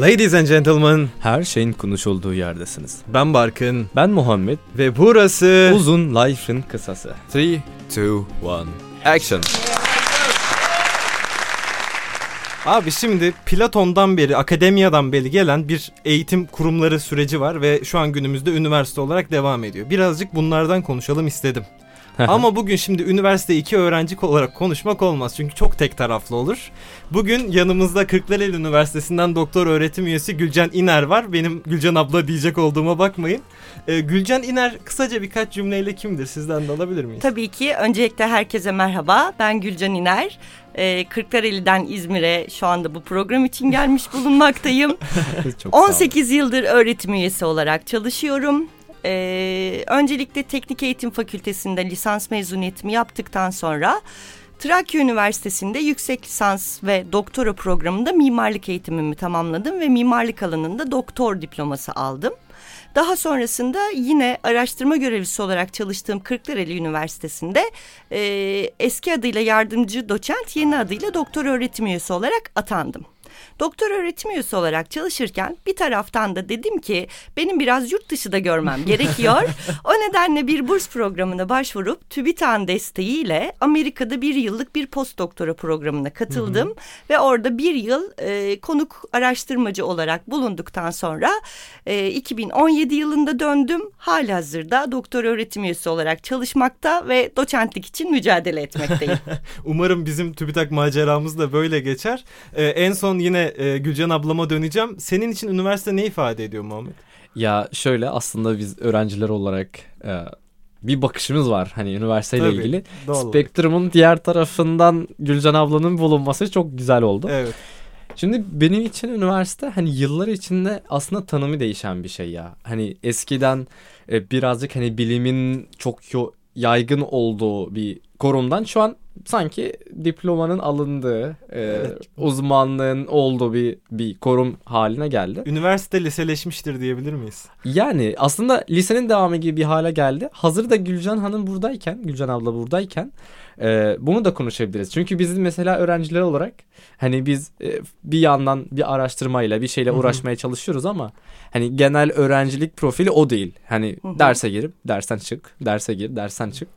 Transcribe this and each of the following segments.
Ladies and gentlemen, Her şeyin konuşulduğu yerdesiniz. ben Barkın Ben Muhammed. ve burası... Uzun life'ın kısası. 3, 2, 1, action. Abi şimdi Platon'dan beri, akademiyadan beri gelen bir eğitim kurumları süreci var ve şu an günümüzde üniversite olarak devam ediyor. Birazcık bunlardan konuşalım istedim. Ama bugün şimdi üniversite iki öğrenci olarak konuşmak olmaz çünkü çok tek taraflı olur. Bugün yanımızda Kırklareli Üniversitesi'nden doktor öğretim üyesi Gülcan İner var. Benim Gülcan abla diyecek olduğuma bakmayın. Ee, Gülcan İner kısaca birkaç cümleyle kimdir? Sizden de alabilir miyiz? Tabii ki. Öncelikle herkese merhaba. Ben Gülcan İner. Ee, Kırklareli'den İzmir'e şu anda bu program için gelmiş bulunmaktayım. Çok sağ olun. 18 yıldır öğretim üyesi olarak çalışıyorum. Ee, öncelikle Teknik Eğitim Fakültesi'nde lisans mezuniyetimi yaptıktan sonra Trakya Üniversitesi'nde yüksek lisans ve doktora programında mimarlık eğitimimi tamamladım ve mimarlık alanında doktor diploması aldım. Daha sonrasında yine araştırma görevlisi olarak çalıştığım Kırklareli Üniversitesi'nde e, eski adıyla yardımcı doçent, yeni adıyla doktor öğretim üyesi olarak atandım. Doktor öğretim üyesi olarak çalışırken bir taraftan da dedim ki benim biraz yurt dışı da görmem gerekiyor. o nedenle bir burs programına başvurup TÜBİTAK'ın desteğiyle Amerika'da bir yıllık bir post doktora programına katıldım. Ve orada bir yıl e, konuk araştırmacı olarak bulunduktan sonra e, 2017 yılında döndüm. Halihazırda doktor öğretim üyesi olarak çalışmakta ve doçentlik için mücadele etmekteyim. Umarım bizim TÜBİTAK maceramız da böyle geçer. Ee, en son yine e, Gülcan ablama döneceğim. Senin için üniversite ne ifade ediyor Muhammed? Ya şöyle aslında biz öğrenciler olarak e, bir bakışımız var hani üniversiteyle Tabii, ilgili. olarak. Spektrumun diğer tarafından Gülcan ablanın bulunması çok güzel oldu. Evet. Şimdi benim için üniversite hani yıllar içinde aslında tanımı değişen bir şey ya. Hani eskiden e, birazcık hani bilimin çok yo- yaygın olduğu bir kurumdan şu an sanki diplomanın alındığı, e, Evet. uzmanlığın olduğu bir bir kurum haline geldi. Üniversite liseleşmiştir diyebilir miyiz? Yani aslında lisenin devamı gibi bir hale geldi. Hazır da Gülcan Hanım buradayken, Gülcan abla buradayken e, bunu da konuşabiliriz. Çünkü biz mesela öğrenciler olarak hani biz e, bir yandan bir araştırmayla bir şeyle uğraşmaya çalışıyoruz ama hani genel öğrencilik profili o değil. Hani derse girip dersten çık, derse gir, dersten çık.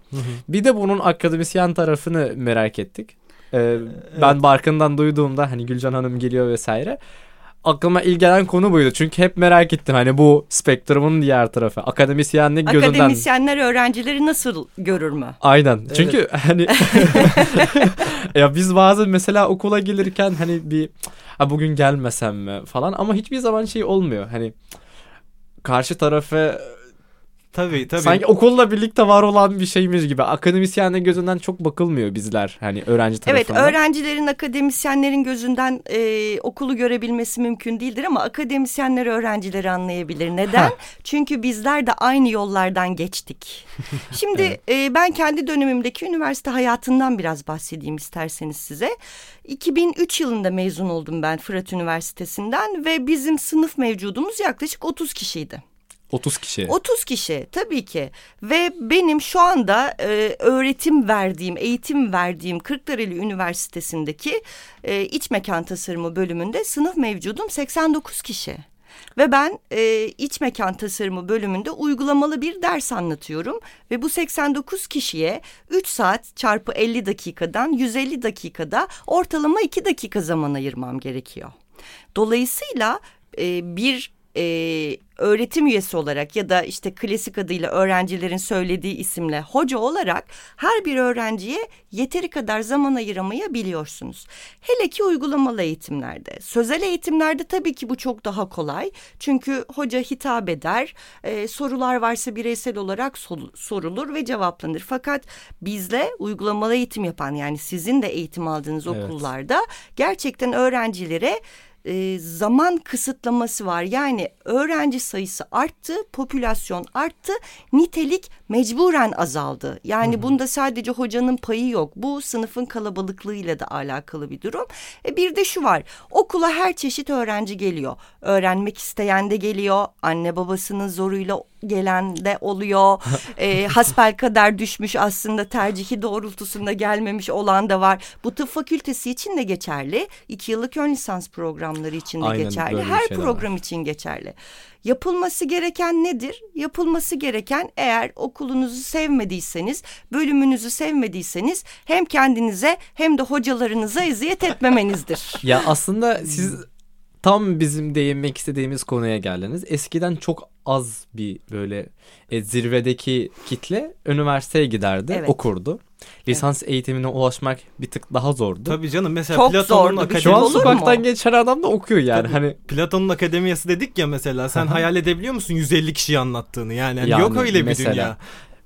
Bir de bunun akademisyen tarafını merak ettik. E, Ben Barkın'dan duyduğumda hani Gülcan Hanım geliyor vesaire. Aklıma ilk gelen konu buydu. Çünkü hep merak ettim hani bu spektrumun diğer tarafı. Akademisyenlik gözünden. Akademisyenler öğrencileri nasıl görür mü? Aynen. Çünkü hani ya biz bazı mesela okula gelirken hani bir ha bugün gelmesem mi falan ama hiçbir zaman şey olmuyor. Hani karşı tarafı Tabii tabii. sanki okulla birlikte var olan bir şeymiş gibi. Akademisyenlik gözünden çok bakılmıyor bizler hani öğrenci Evet tarafından. öğrencilerin akademisyenlerin gözünden e, okulu görebilmesi mümkün değildir ama akademisyenler öğrencileri anlayabilir. Neden? Ha. Çünkü bizler de aynı yollardan geçtik. Şimdi e, ben kendi dönemimdeki üniversite hayatından biraz bahsedeyim isterseniz size. 2003 yılında mezun oldum ben Fırat Üniversitesi'nden ve bizim sınıf mevcudumuz yaklaşık 30 kişiydi. 30 kişi. 30 kişi tabii ki ve benim şu anda e, öğretim verdiğim, eğitim verdiğim Kırklareli Üniversitesi'ndeki e, iç mekan tasarımı bölümünde sınıf mevcudum 89 kişi. Ve ben e, iç mekan tasarımı bölümünde uygulamalı bir ders anlatıyorum. Ve bu 89 kişiye 3 saat çarpı 50 dakikadan 150 dakikada ortalama 2 dakika zaman ayırmam gerekiyor. Dolayısıyla e, bir e, öğretim üyesi olarak ya da işte klasik adıyla öğrencilerin söylediği isimle hoca olarak her bir öğrenciye yeteri kadar zaman ayıramayabiliyorsunuz. Hele ki uygulamalı eğitimlerde. Sözel eğitimlerde tabii ki bu çok daha kolay. Çünkü hoca hitap eder, e, sorular varsa bireysel olarak sorulur ve cevaplanır. Fakat bizle uygulamalı eğitim yapan yani sizin de eğitim aldığınız Evet. okullarda gerçekten öğrencilere e, zaman kısıtlaması var. Yani öğrenci sayısı arttı, popülasyon arttı, nitelik mecburen azaldı. Yani bunda sadece hocanın payı yok. Bu sınıfın kalabalıklığıyla da alakalı bir durum. E, bir de şu var. Okula her çeşit öğrenci geliyor. Öğrenmek isteyen de geliyor. Anne babasının zoruyla gelen de oluyor. e, hasbel kadar düşmüş aslında tercihi doğrultusunda gelmemiş olan da var. Bu tıp fakültesi için de geçerli. İki yıllık ön lisans programları programları için de Aynen, geçerli. Her program var. için geçerli. Yapılması gereken nedir? Yapılması gereken eğer okulunuzu sevmediyseniz, bölümünüzü sevmediyseniz hem kendinize hem de hocalarınıza eziyet etmemenizdir. ya aslında siz tam bizim değinmek istediğimiz konuya geldiniz. Eskiden çok az bir böyle e, zirvedeki kitle üniversiteye giderdi, evet. okurdu. Lisans evet. eğitimine ulaşmak bir tık daha zordu. Tabii canım mesela Çok Platon'un akademisi. Şu an sokaktan mu? geçen adam da okuyor yani. Tabii, hani Platon'un akademiyası dedik ya mesela sen hayal edebiliyor musun 150 kişiyi anlattığını yani, yani, yani yok öyle bir dünya.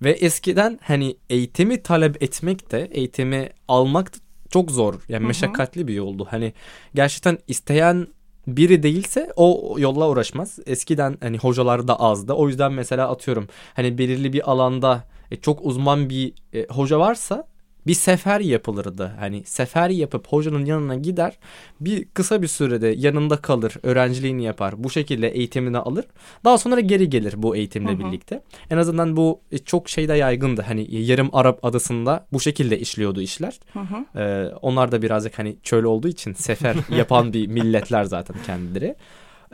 Ve eskiden hani eğitimi talep etmek de eğitimi almak da çok zor. Yani Hı-hı. meşakkatli bir yoldu. Hani gerçekten isteyen biri değilse o yolla uğraşmaz. Eskiden hani hocalar da azdı. O yüzden mesela atıyorum hani belirli bir alanda e, çok uzman bir e, hoca varsa bir sefer yapılırdı. Hani sefer yapıp hocanın yanına gider bir kısa bir sürede yanında kalır öğrenciliğini yapar bu şekilde eğitimini alır daha sonra geri gelir bu eğitimle hı hı. birlikte. En azından bu e, çok şeyde yaygındı hani yarım Arap adasında bu şekilde işliyordu işler. Hı hı. Ee, onlar da birazcık hani çöl olduğu için sefer yapan bir milletler zaten kendileri.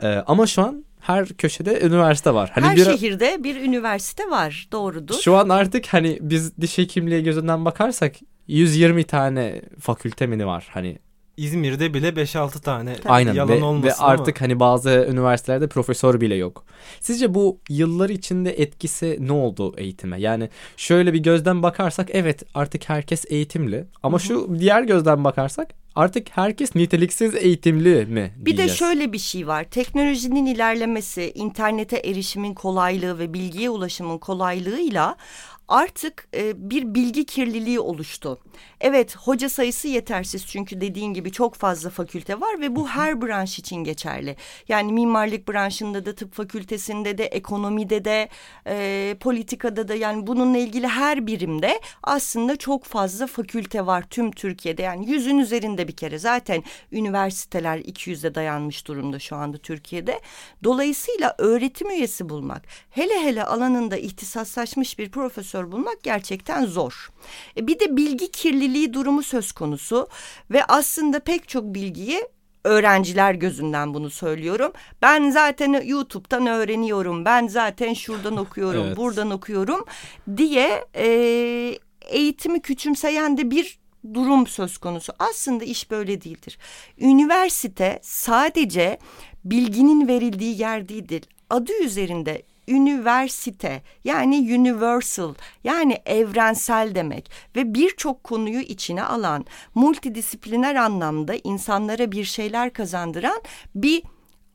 Ee, ama şu an her köşede üniversite var. Hani her bir... şehirde bir üniversite var doğrudur. Şu an artık hani biz diş hekimliği gözünden bakarsak 120 tane fakülte mi var hani İzmir'de bile 5-6 tane Aynen yalan ve, olmasın ve artık ama. hani bazı üniversitelerde profesör bile yok. Sizce bu yıllar içinde etkisi ne oldu eğitime? Yani şöyle bir gözden bakarsak evet artık herkes eğitimli ama Hı-hı. şu diğer gözden bakarsak artık herkes niteliksiz eğitimli mi? Bir de şöyle bir şey var. Teknolojinin ilerlemesi, internete erişimin kolaylığı ve bilgiye ulaşımın kolaylığıyla artık e, bir bilgi kirliliği oluştu. Evet hoca sayısı yetersiz çünkü dediğin gibi çok fazla fakülte var ve bu her branş için geçerli. Yani mimarlık branşında da tıp fakültesinde de ekonomide de e, politikada da yani bununla ilgili her birimde aslında çok fazla fakülte var tüm Türkiye'de. Yani yüzün üzerinde bir kere zaten üniversiteler 200'e dayanmış durumda şu anda Türkiye'de. Dolayısıyla öğretim üyesi bulmak hele hele alanında ihtisaslaşmış bir profesör bulmak gerçekten zor. E, bir de bilgi kirliliği durumu söz konusu ve aslında pek çok bilgiyi öğrenciler gözünden bunu söylüyorum. Ben zaten YouTube'dan öğreniyorum. Ben zaten şuradan okuyorum, evet. buradan okuyorum diye e, eğitimi küçümseyen de bir durum söz konusu. Aslında iş böyle değildir. Üniversite sadece bilginin verildiği yer değildir. Adı üzerinde üniversite yani universal yani evrensel demek ve birçok konuyu içine alan multidisipliner anlamda insanlara bir şeyler kazandıran bir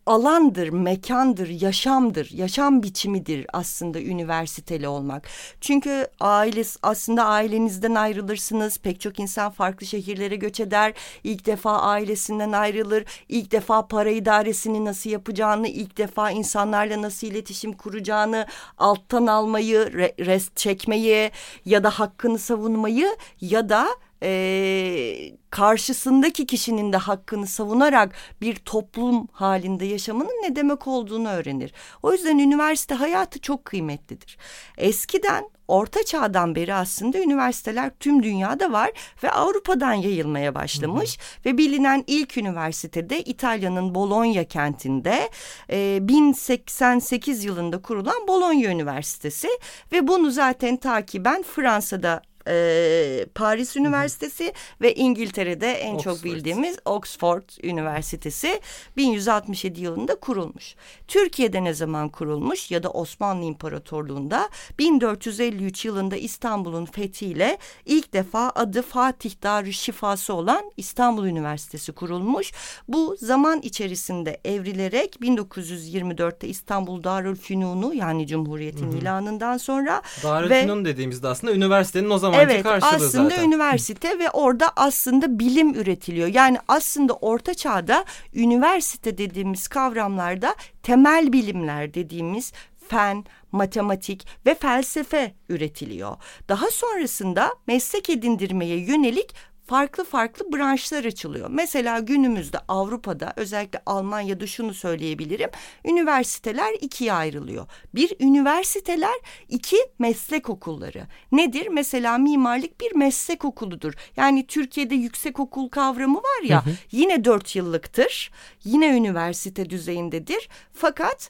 alandır, mekandır, yaşamdır, yaşam biçimidir aslında üniversiteli olmak. Çünkü ailesi aslında ailenizden ayrılırsınız. Pek çok insan farklı şehirlere göç eder. İlk defa ailesinden ayrılır. İlk defa para idaresini nasıl yapacağını, ilk defa insanlarla nasıl iletişim kuracağını, alttan almayı, rest çekmeyi ya da hakkını savunmayı ya da e, karşısındaki kişinin de hakkını savunarak bir toplum halinde yaşamanın ne demek olduğunu öğrenir. O yüzden üniversite hayatı çok kıymetlidir. Eskiden Orta Çağ'dan beri aslında üniversiteler tüm dünyada var ve Avrupa'dan yayılmaya başlamış. Hı hı. Ve bilinen ilk üniversitede İtalya'nın Bologna kentinde e, 1088 yılında kurulan Bologna Üniversitesi ve bunu zaten takiben Fransa'da e, Paris Üniversitesi hı hı. ve İngiltere'de en Oxford. çok bildiğimiz Oxford Üniversitesi 1167 yılında kurulmuş. Türkiye'de ne zaman kurulmuş ya da Osmanlı İmparatorluğu'nda 1453 yılında İstanbul'un fethiyle ilk defa adı Fatih Darüşşifası olan İstanbul Üniversitesi kurulmuş. Bu zaman içerisinde evrilerek 1924'te İstanbul Darülfünun'u yani Cumhuriyet'in ilanından sonra Darülfünun ve, dediğimizde aslında üniversitenin o zaman zamanki evet, karşılığı aslında zaten. üniversite ve orada aslında bilim üretiliyor. Yani aslında orta çağda üniversite dediğimiz kavramlarda temel bilimler dediğimiz fen, matematik ve felsefe üretiliyor. Daha sonrasında meslek edindirmeye yönelik farklı farklı branşlar açılıyor. Mesela günümüzde Avrupa'da özellikle Almanya'da şunu söyleyebilirim. Üniversiteler ikiye ayrılıyor. Bir üniversiteler, iki meslek okulları. Nedir? Mesela mimarlık bir meslek okuludur. Yani Türkiye'de yüksek okul kavramı var ya hı hı. yine dört yıllıktır. Yine üniversite düzeyindedir. Fakat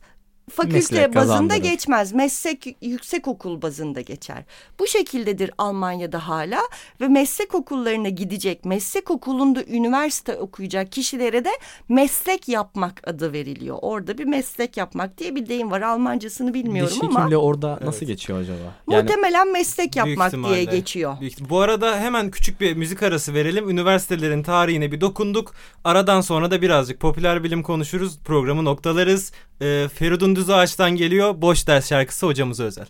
fakülte Meslek bazında kazandırır. geçmez. Meslek yüksek okul bazında geçer. Bu şekildedir Almanya'da hala ve meslek okullarına gidecek, meslek okulunda üniversite okuyacak kişilere de meslek yapmak adı veriliyor. Orada bir meslek yapmak diye bir deyim var. Almancasını bilmiyorum Diş ama. Diş orada nasıl evet. geçiyor acaba? Yani, Muhtemelen meslek yapmak diye geçiyor. Büyük, bu arada hemen küçük bir müzik arası verelim. Üniversitelerin tarihine bir dokunduk. Aradan sonra da birazcık popüler bilim konuşuruz. Programı noktalarız. Ee, Feridun Düz Ağaç'tan geliyor. Boş ders şarkısı hocamıza özel.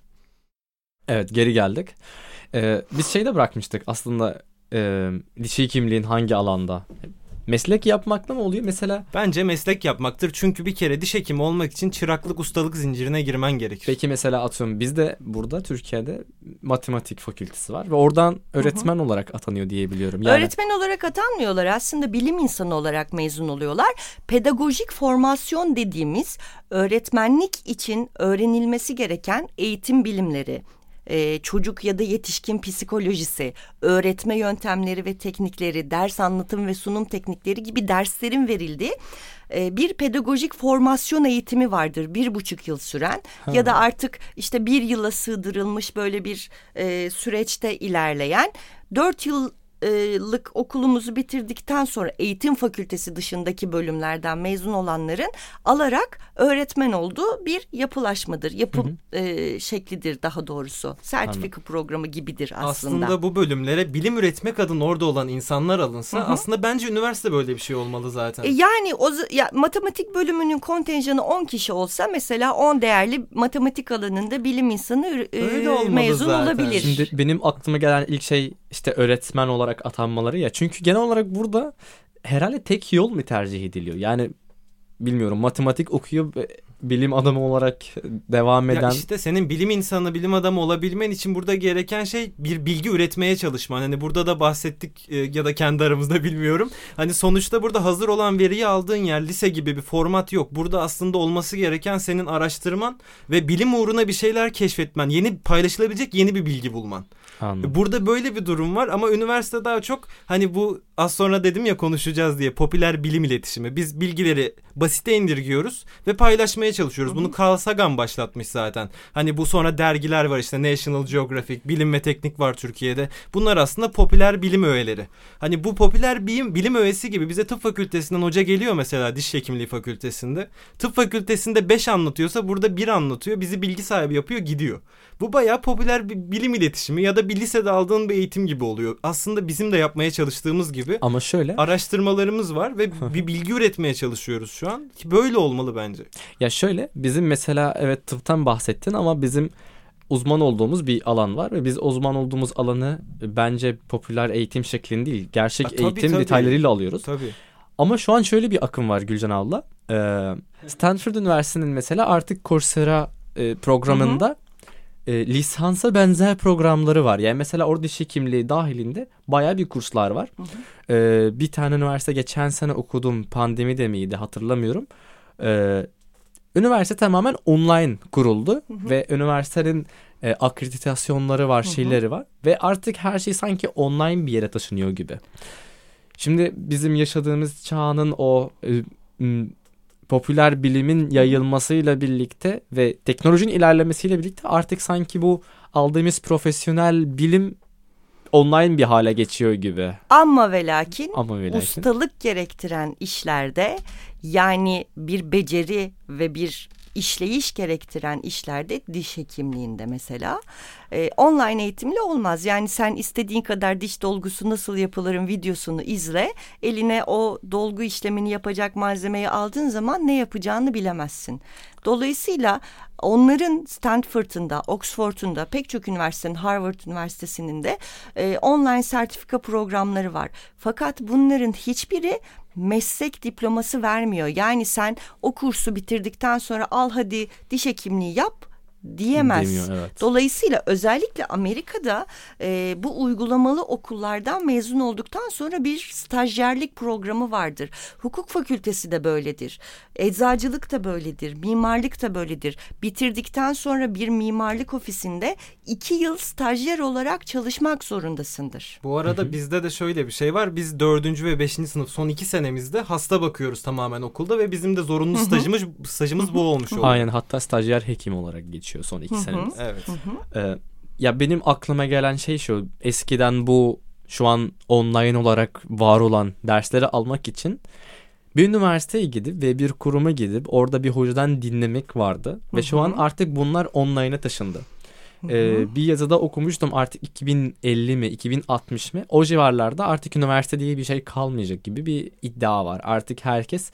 Evet geri geldik. Ee, biz şeyde bırakmıştık aslında e, diş hekimliğin hangi alanda? Meslek yapmakla mı oluyor mesela? Bence meslek yapmaktır. Çünkü bir kere diş hekimi olmak için çıraklık ustalık zincirine girmen gerekir. Peki mesela atıyorum bizde burada Türkiye'de matematik fakültesi var ve oradan öğretmen Hı-hı. olarak atanıyor diye biliyorum. Yani... Öğretmen olarak atanmıyorlar aslında bilim insanı olarak mezun oluyorlar. Pedagojik formasyon dediğimiz öğretmenlik için öğrenilmesi gereken eğitim bilimleri, e, çocuk ya da yetişkin psikolojisi, öğretme yöntemleri ve teknikleri, ders anlatım ve sunum teknikleri gibi derslerin verildiği e, bir pedagojik formasyon eğitimi vardır bir buçuk yıl süren ha. ya da artık işte bir yıla sığdırılmış böyle bir e, süreçte ilerleyen dört yıl lık okulumuzu bitirdikten sonra eğitim fakültesi dışındaki bölümlerden mezun olanların alarak öğretmen olduğu bir yapılaşmadır. Hı hı. E, şeklidir daha doğrusu. Sertifika Anladım. programı gibidir aslında. Aslında bu bölümlere bilim üretmek adına orada olan insanlar alınsa hı hı. aslında bence üniversite böyle bir şey olmalı zaten. E, yani o ya, matematik bölümünün kontenjanı 10 kişi olsa mesela 10 değerli matematik alanında bilim insanı e, mezun zaten. olabilir. Şimdi benim aklıma gelen ilk şey işte öğretmen olarak atanmaları ya. Çünkü genel olarak burada herhalde tek yol mu tercih ediliyor? Yani bilmiyorum matematik okuyor bilim adamı olarak devam eden. Ya işte senin bilim insanı, bilim adamı olabilmen için burada gereken şey bir bilgi üretmeye çalışman. Hani burada da bahsettik e, ya da kendi aramızda bilmiyorum. Hani sonuçta burada hazır olan veriyi aldığın yer lise gibi bir format yok. Burada aslında olması gereken senin araştırman ve bilim uğruna bir şeyler keşfetmen. Yeni paylaşılabilecek yeni bir bilgi bulman. Anladım. Burada böyle bir durum var ama üniversite daha çok hani bu az sonra dedim ya konuşacağız diye popüler bilim iletişimi. Biz bilgileri basite indirgiyoruz ve paylaşmaya çalışıyoruz. Bunu Carl Sagan başlatmış zaten. Hani bu sonra dergiler var işte National Geographic, Bilim ve Teknik var Türkiye'de. Bunlar aslında popüler bilim öğeleri. Hani bu popüler bilim, bilim öğesi gibi bize tıp fakültesinden hoca geliyor mesela diş hekimliği fakültesinde. Tıp fakültesinde 5 anlatıyorsa burada 1 anlatıyor. Bizi bilgi sahibi yapıyor gidiyor. Bu bayağı popüler bir bilim iletişimi ya da bir lisede aldığın bir eğitim gibi oluyor. Aslında bizim de yapmaya çalıştığımız gibi. Ama şöyle. Araştırmalarımız var ve bir bilgi üretmeye çalışıyoruz şu an. Ki böyle olmalı bence. Ya şöyle bizim mesela evet tıptan bahsettin ama bizim uzman olduğumuz bir alan var ve biz uzman olduğumuz alanı bence popüler eğitim şeklinde değil gerçek ha, tabii, eğitim tabii. detaylarıyla alıyoruz. Tabii. Ama şu an şöyle bir akım var Gülcan abla. Ee, Stanford Üniversitesi'nin mesela artık Coursera e, programında hı hı e, lisansa benzer programları var. Yani mesela orada diş hekimliği dahilinde baya bir kurslar var. Hı hı. E, bir tane üniversite geçen sene okudum pandemi de miydi hatırlamıyorum. E, üniversite tamamen online kuruldu hı hı. ve üniversitenin e, akreditasyonları var, hı hı. şeyleri var ve artık her şey sanki online bir yere taşınıyor gibi. Şimdi bizim yaşadığımız çağın o e, popüler bilimin yayılmasıyla birlikte ve teknolojinin ilerlemesiyle birlikte artık sanki bu aldığımız profesyonel bilim online bir hale geçiyor gibi. Ama ve lakin, Ama ve lakin ustalık gerektiren işlerde yani bir beceri ve bir işleyiş gerektiren işlerde diş hekimliğinde mesela e, online eğitimle olmaz. Yani sen istediğin kadar diş dolgusu nasıl yapılırın videosunu izle. Eline o dolgu işlemini yapacak malzemeyi aldığın zaman ne yapacağını bilemezsin. Dolayısıyla onların Stanford'ında, Oxford'unda, pek çok üniversitenin, Harvard Üniversitesi'nin de e, online sertifika programları var. Fakat bunların hiçbiri meslek diploması vermiyor. Yani sen o kursu bitirdikten sonra al hadi diş hekimliği yap diyemez. Demiyor, evet. Dolayısıyla özellikle Amerika'da e, bu uygulamalı okullardan mezun olduktan sonra bir stajyerlik programı vardır. Hukuk fakültesi de böyledir. Eczacılık da böyledir. Mimarlık da böyledir. Bitirdikten sonra bir mimarlık ofisinde iki yıl stajyer olarak çalışmak zorundasındır. Bu arada bizde de şöyle bir şey var. Biz dördüncü ve beşinci sınıf son iki senemizde hasta bakıyoruz tamamen okulda ve bizim de zorunlu stajımız stajımız bu olmuş oluyor. Aynen hatta stajyer hekim olarak geçiyor son iki senemiz. Evet. Ee, ya benim aklıma gelen şey şu. Eskiden bu şu an online olarak var olan dersleri almak için bir üniversiteye gidip ve bir kuruma gidip orada bir hocadan dinlemek vardı. Ve şu an artık bunlar online'a taşındı. Ee, bir yazıda okumuştum artık 2050 mi 2060 mi o civarlarda artık üniversite diye bir şey kalmayacak gibi bir iddia var. Artık herkes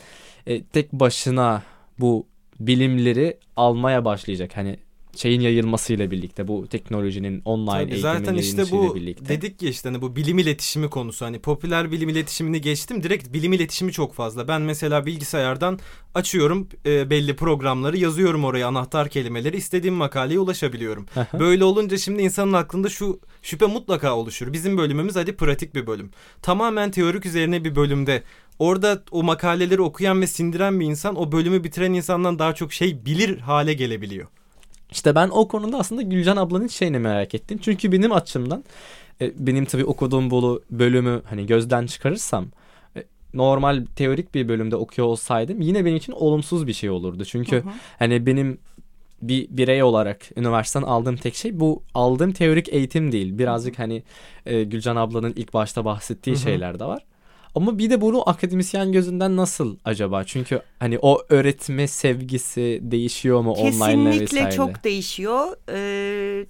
e, tek başına bu bilimleri almaya başlayacak. Hani şeyin yayılmasıyla birlikte bu teknolojinin online Tabii eğitimin zaten işte bu birlikte. dedik ya işte hani bu bilim iletişimi konusu hani popüler bilim iletişimini geçtim direkt bilim iletişimi çok fazla. Ben mesela bilgisayardan açıyorum e, belli programları yazıyorum oraya anahtar kelimeleri istediğim makaleye ulaşabiliyorum. Böyle olunca şimdi insanın aklında şu şüphe mutlaka oluşur. Bizim bölümümüz hadi pratik bir bölüm. Tamamen teorik üzerine bir bölümde orada o makaleleri okuyan ve sindiren bir insan o bölümü bitiren insandan daha çok şey bilir hale gelebiliyor. İşte ben o konuda aslında Gülcan ablanın şeyini merak ettim. Çünkü benim açımdan e, benim tabii okuduğum bu bölümü hani gözden çıkarırsam e, normal teorik bir bölümde okuyor olsaydım yine benim için olumsuz bir şey olurdu. Çünkü hani benim bir birey olarak üniversiteden aldığım tek şey bu aldığım teorik eğitim değil. Birazcık hani e, Gülcan ablanın ilk başta bahsettiği şeyler de var. Ama bir de bunu akademisyen gözünden nasıl acaba? Çünkü hani o öğretme sevgisi değişiyor mu online vesaire? Kesinlikle çok değişiyor. Ee,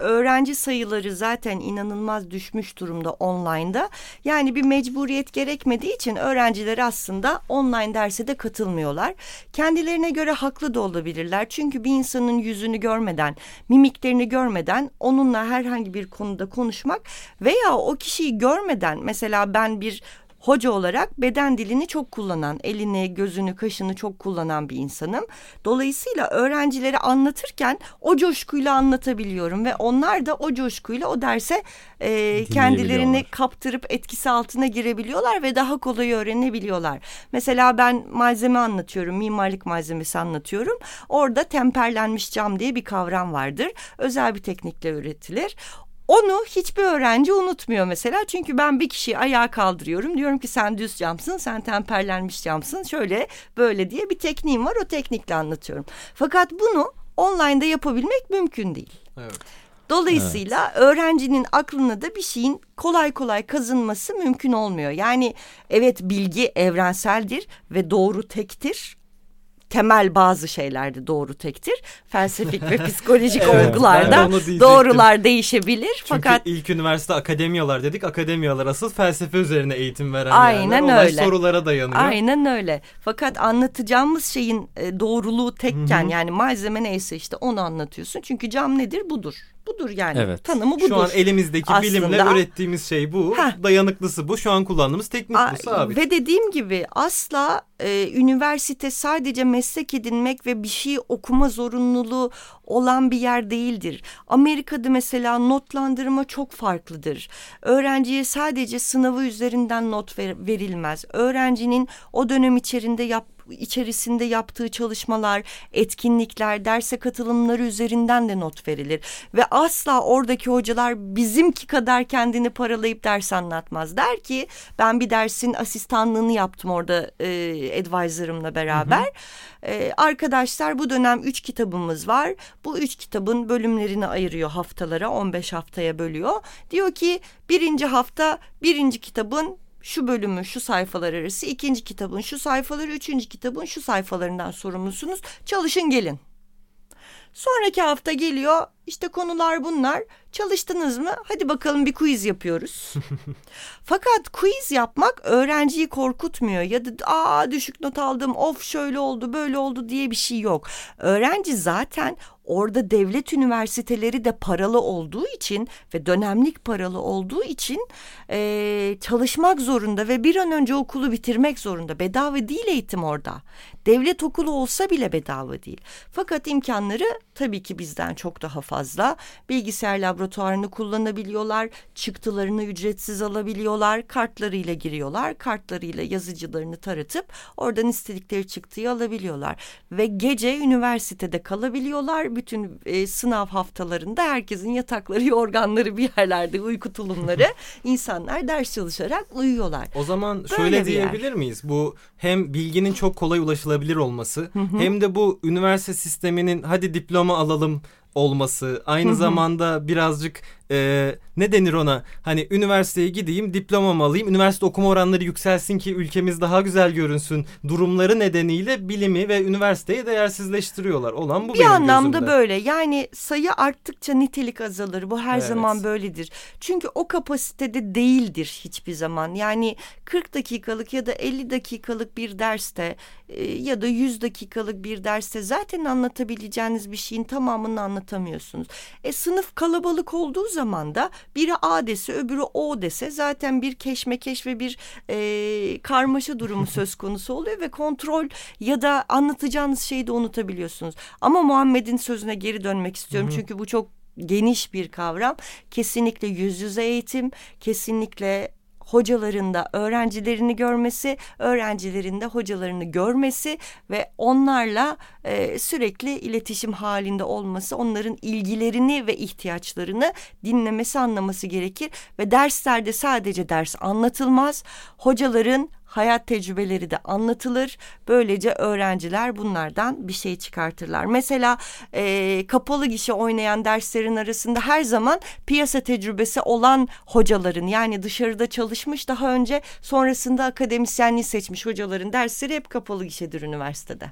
öğrenci sayıları zaten inanılmaz düşmüş durumda online'da. Yani bir mecburiyet gerekmediği için öğrenciler aslında online derse de katılmıyorlar. Kendilerine göre haklı da olabilirler. Çünkü bir insanın yüzünü görmeden, mimiklerini görmeden onunla herhangi bir konuda konuşmak veya o kişiyi görmeden mesela ben bir hoca olarak beden dilini çok kullanan, elini, gözünü, kaşını çok kullanan bir insanım. Dolayısıyla öğrencilere anlatırken o coşkuyla anlatabiliyorum ve onlar da o coşkuyla o derse e, kendilerini kaptırıp etkisi altına girebiliyorlar ve daha kolay öğrenebiliyorlar. Mesela ben malzeme anlatıyorum, mimarlık malzemesi anlatıyorum. Orada temperlenmiş cam diye bir kavram vardır. Özel bir teknikle üretilir. Onu hiçbir öğrenci unutmuyor mesela. Çünkü ben bir kişiyi ayağa kaldırıyorum. Diyorum ki sen düz camsın, sen temperlenmiş camsın. Şöyle böyle diye bir tekniğim var. O teknikle anlatıyorum. Fakat bunu online'da yapabilmek mümkün değil. Evet. Dolayısıyla evet. öğrencinin aklına da bir şeyin kolay kolay kazınması mümkün olmuyor. Yani evet bilgi evrenseldir ve doğru tektir temel bazı şeylerde doğru tektir. Felsefik ve psikolojik evet, olgularda doğrular değişebilir. Çünkü Fakat ilk üniversite akademiyalar dedik. Akademiyalar asıl felsefe üzerine eğitim veren Aynen yerler. öyle. sorulara dayanıyor. Aynen öyle. Fakat anlatacağımız şeyin e, doğruluğu tekken Hı-hı. yani malzeme neyse işte onu anlatıyorsun. Çünkü cam nedir? Budur. Budur yani. Evet. Tanımı budur. Şu an elimizdeki Aslında, bilimle ürettiğimiz şey bu. Heh. Dayanıklısı bu. Şu an kullandığımız teknik bu sabit. Ve dediğim gibi asla e, üniversite sadece meslek edinmek ve bir şey okuma zorunluluğu olan bir yer değildir. Amerika'da mesela notlandırma çok farklıdır. Öğrenciye sadece sınavı üzerinden not ver, verilmez. Öğrencinin o dönem içerisinde yap, içerisinde yaptığı çalışmalar, etkinlikler, derse katılımları üzerinden de not verilir. Ve asla oradaki hocalar bizimki kadar kendini paralayıp ders anlatmaz. Der ki ben bir dersin asistanlığını yaptım orada e, advisor'ımla beraber. Hı hı. E, arkadaşlar bu dönem üç kitabımız var. Bu üç kitabın bölümlerini ayırıyor haftalara 15 haftaya bölüyor. Diyor ki birinci hafta birinci kitabın şu bölümü şu sayfalar arası ikinci kitabın şu sayfaları üçüncü kitabın şu sayfalarından sorumlusunuz çalışın gelin. Sonraki hafta geliyor İşte konular bunlar. Çalıştınız mı? Hadi bakalım bir quiz yapıyoruz. Fakat quiz yapmak öğrenciyi korkutmuyor ya da aa düşük not aldım of şöyle oldu böyle oldu diye bir şey yok. Öğrenci zaten orada devlet üniversiteleri de paralı olduğu için ve dönemlik paralı olduğu için e, çalışmak zorunda ve bir an önce okulu bitirmek zorunda. Bedava değil eğitim orada. Devlet okulu olsa bile bedava değil. Fakat imkanları tabii ki bizden çok daha fazla. Bilgisayar laboratuvarını kullanabiliyorlar, çıktılarını ücretsiz alabiliyorlar, kartlarıyla giriyorlar, kartlarıyla yazıcılarını taratıp oradan istedikleri çıktıyı alabiliyorlar. Ve gece üniversitede kalabiliyorlar. Bütün e, sınav haftalarında herkesin yatakları, yorganları bir yerlerde, uyku tulumları insanlar ders çalışarak uyuyorlar. O zaman Böyle şöyle diyebilir yer. miyiz? Bu hem bilginin çok kolay ulaşılabilir olması hem de bu üniversite sisteminin hadi diploma alalım olması aynı zamanda birazcık e, ne denir ona? Hani üniversiteye gideyim diplomamı alayım üniversite okuma oranları yükselsin ki ülkemiz daha güzel görünsün durumları nedeniyle bilimi ve üniversiteyi değersizleştiriyorlar. Olan bu bir benim anlamda gözümde. böyle. Yani sayı arttıkça nitelik azalır. Bu her evet. zaman böyledir. Çünkü o kapasitede değildir hiçbir zaman. Yani 40 dakikalık ya da 50 dakikalık bir derste e, ya da 100 dakikalık bir derste zaten anlatabileceğiniz bir şeyin tamamını anlatamıyorsunuz. E sınıf kalabalık olduğu zaman zaman da biri A dese öbürü O dese zaten bir keşmekeş ve bir e, karmaşa durumu söz konusu oluyor ve kontrol ya da anlatacağınız şeyi de unutabiliyorsunuz. Ama Muhammed'in sözüne geri dönmek istiyorum çünkü bu çok geniş bir kavram. Kesinlikle yüz yüze eğitim, kesinlikle hocaların da öğrencilerini görmesi, öğrencilerin de hocalarını görmesi ve onlarla e, sürekli iletişim halinde olması, onların ilgilerini ve ihtiyaçlarını dinlemesi, anlaması gerekir ve derslerde sadece ders anlatılmaz. Hocaların hayat tecrübeleri de anlatılır. Böylece öğrenciler bunlardan bir şey çıkartırlar. Mesela e, kapalı gişe oynayan derslerin arasında her zaman piyasa tecrübesi olan hocaların yani dışarıda çalışmış daha önce sonrasında akademisyenliği seçmiş hocaların dersleri hep kapalı gişedir üniversitede.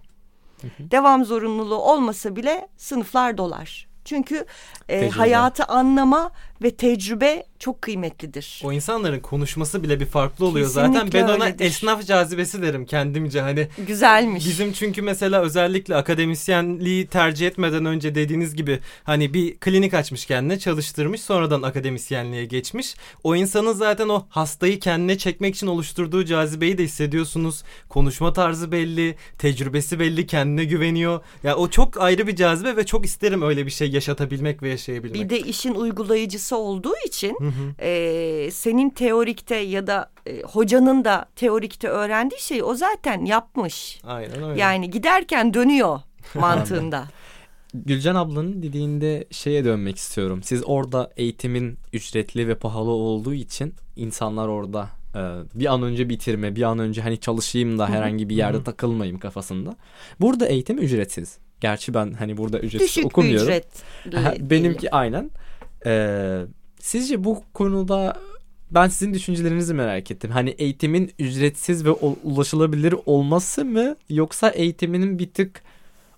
Hı hı. Devam zorunluluğu olmasa bile sınıflar dolar. Çünkü e, hayatı anlama ve tecrübe çok kıymetlidir. O insanların konuşması bile bir farklı oluyor Kesinlikle zaten. Ben ona öyledir. esnaf cazibesi derim kendimce hani. Güzelmiş. Bizim çünkü mesela özellikle akademisyenliği tercih etmeden önce dediğiniz gibi hani bir klinik açmış kendine çalıştırmış sonradan akademisyenliğe geçmiş. O insanın zaten o hastayı kendine çekmek için oluşturduğu cazibeyi de hissediyorsunuz. Konuşma tarzı belli, tecrübesi belli, kendine güveniyor. Ya yani o çok ayrı bir cazibe ve çok isterim öyle bir şey yaşatabilmek ve yaşayabilmek. Bir de işin uygulayıcısı olduğu için hı hı. E, senin teorikte ya da e, hocanın da teorikte öğrendiği şeyi o zaten yapmış. Aynen öyle. Yani giderken dönüyor mantığında. Gülcan ablanın dediğinde şeye dönmek istiyorum. Siz orada eğitimin ücretli ve pahalı olduğu için insanlar orada e, bir an önce bitirme, bir an önce hani çalışayım da herhangi bir yerde takılmayayım kafasında. Burada eğitim ücretsiz. Gerçi ben hani burada ücretsiz Düşük okumuyorum. Düşük ücret. Benimki aynen. Ee, sizce bu konuda ben sizin düşüncelerinizi merak ettim. Hani eğitimin ücretsiz ve ulaşılabilir olması mı yoksa eğitiminin bir tık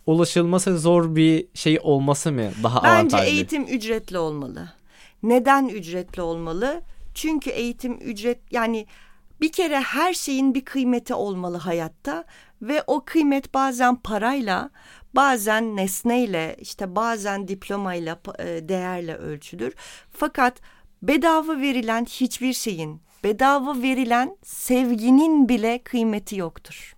ulaşılması zor bir şey olması mı daha Bence avantajlı? Bence eğitim ücretli olmalı. Neden ücretli olmalı? Çünkü eğitim ücret yani bir kere her şeyin bir kıymeti olmalı hayatta ve o kıymet bazen parayla bazen nesneyle işte bazen diplomayla e, değerle ölçülür. Fakat bedava verilen hiçbir şeyin bedava verilen sevginin bile kıymeti yoktur.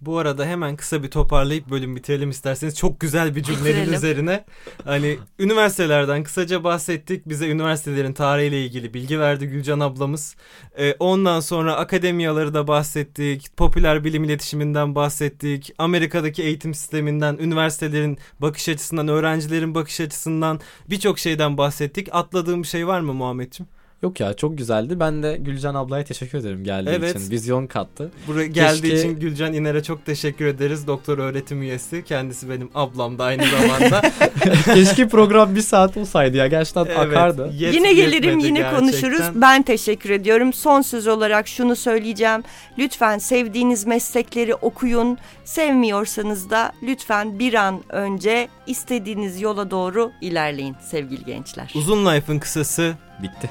Bu arada hemen kısa bir toparlayıp bölüm bitirelim isterseniz. Çok güzel bir cümlenin bitirelim. üzerine. Hani üniversitelerden kısaca bahsettik. Bize üniversitelerin tarihiyle ilgili bilgi verdi Gülcan ablamız. Ee, ondan sonra akademiyaları da bahsettik. Popüler bilim iletişiminden bahsettik. Amerika'daki eğitim sisteminden, üniversitelerin bakış açısından, öğrencilerin bakış açısından birçok şeyden bahsettik. Atladığım bir şey var mı Muhammedciğim? Yok ya çok güzeldi. Ben de Gülcan ablaya teşekkür ederim geldiği Evet. için. Vizyon kattı. Buraya geldiği Keşke- için Gülcan İner'e çok teşekkür ederiz. Doktor öğretim üyesi. Kendisi benim ablam da aynı zamanda. Keşke program bir saat olsaydı ya. Gerçekten akardı. yet- yine gelirim yine gerçekten. konuşuruz. Ben teşekkür ediyorum. Son söz olarak şunu söyleyeceğim. Lütfen sevdiğiniz meslekleri okuyun. Sevmiyorsanız da lütfen bir an önce istediğiniz yola doğru ilerleyin sevgili gençler. Uzun Life'ın kısası Bitti.